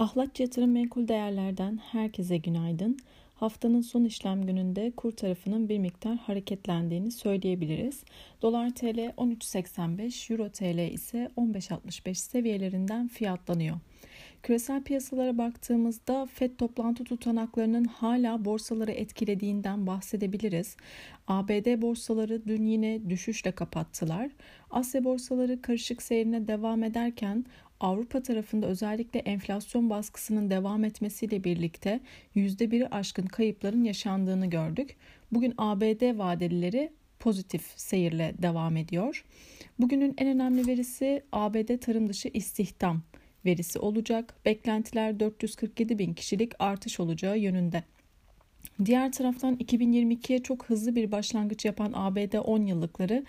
Ahlatçı Yatırım Menkul Değerler'den herkese günaydın. Haftanın son işlem gününde kur tarafının bir miktar hareketlendiğini söyleyebiliriz. Dolar TL 13.85, Euro TL ise 15.65 seviyelerinden fiyatlanıyor. Küresel piyasalara baktığımızda FED toplantı tutanaklarının hala borsaları etkilediğinden bahsedebiliriz. ABD borsaları dün yine düşüşle kapattılar. Asya borsaları karışık seyrine devam ederken Avrupa tarafında özellikle enflasyon baskısının devam etmesiyle birlikte %1'i aşkın kayıpların yaşandığını gördük. Bugün ABD vadelileri pozitif seyirle devam ediyor. Bugünün en önemli verisi ABD tarım dışı istihdam verisi olacak. Beklentiler 447 bin kişilik artış olacağı yönünde. Diğer taraftan 2022'ye çok hızlı bir başlangıç yapan ABD 10 yıllıkları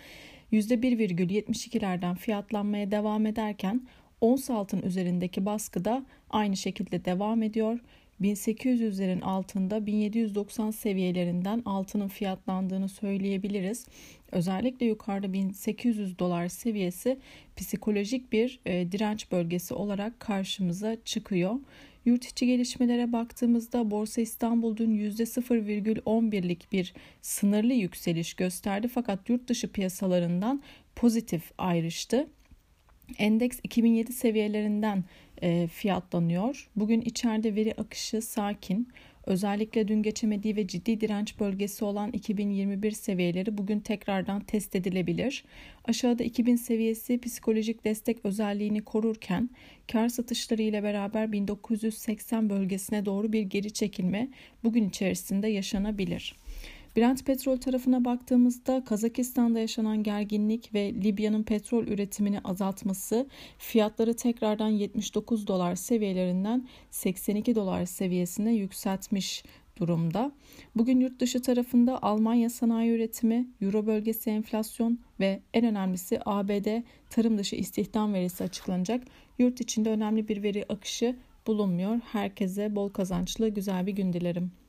%1,72'lerden fiyatlanmaya devam ederken ons altın üzerindeki baskı da aynı şekilde devam ediyor. 1800'lerin altında 1790 seviyelerinden altının fiyatlandığını söyleyebiliriz. Özellikle yukarıda 1800 dolar seviyesi psikolojik bir e, direnç bölgesi olarak karşımıza çıkıyor. Yurt içi gelişmelere baktığımızda Borsa İstanbul dün %0,11'lik bir sınırlı yükseliş gösterdi fakat yurt dışı piyasalarından pozitif ayrıştı. Endeks 2007 seviyelerinden e, fiyatlanıyor. Bugün içeride veri akışı sakin. Özellikle dün geçemediği ve ciddi direnç bölgesi olan 2021 seviyeleri bugün tekrardan test edilebilir. Aşağıda 2000 seviyesi psikolojik destek özelliğini korurken kar satışları ile beraber 1980 bölgesine doğru bir geri çekilme bugün içerisinde yaşanabilir. Brent petrol tarafına baktığımızda Kazakistan'da yaşanan gerginlik ve Libya'nın petrol üretimini azaltması fiyatları tekrardan 79 dolar seviyelerinden 82 dolar seviyesine yükseltmiş durumda. Bugün yurt dışı tarafında Almanya sanayi üretimi, Euro bölgesi enflasyon ve en önemlisi ABD tarım dışı istihdam verisi açıklanacak. Yurt içinde önemli bir veri akışı bulunmuyor. Herkese bol kazançlı güzel bir gün dilerim.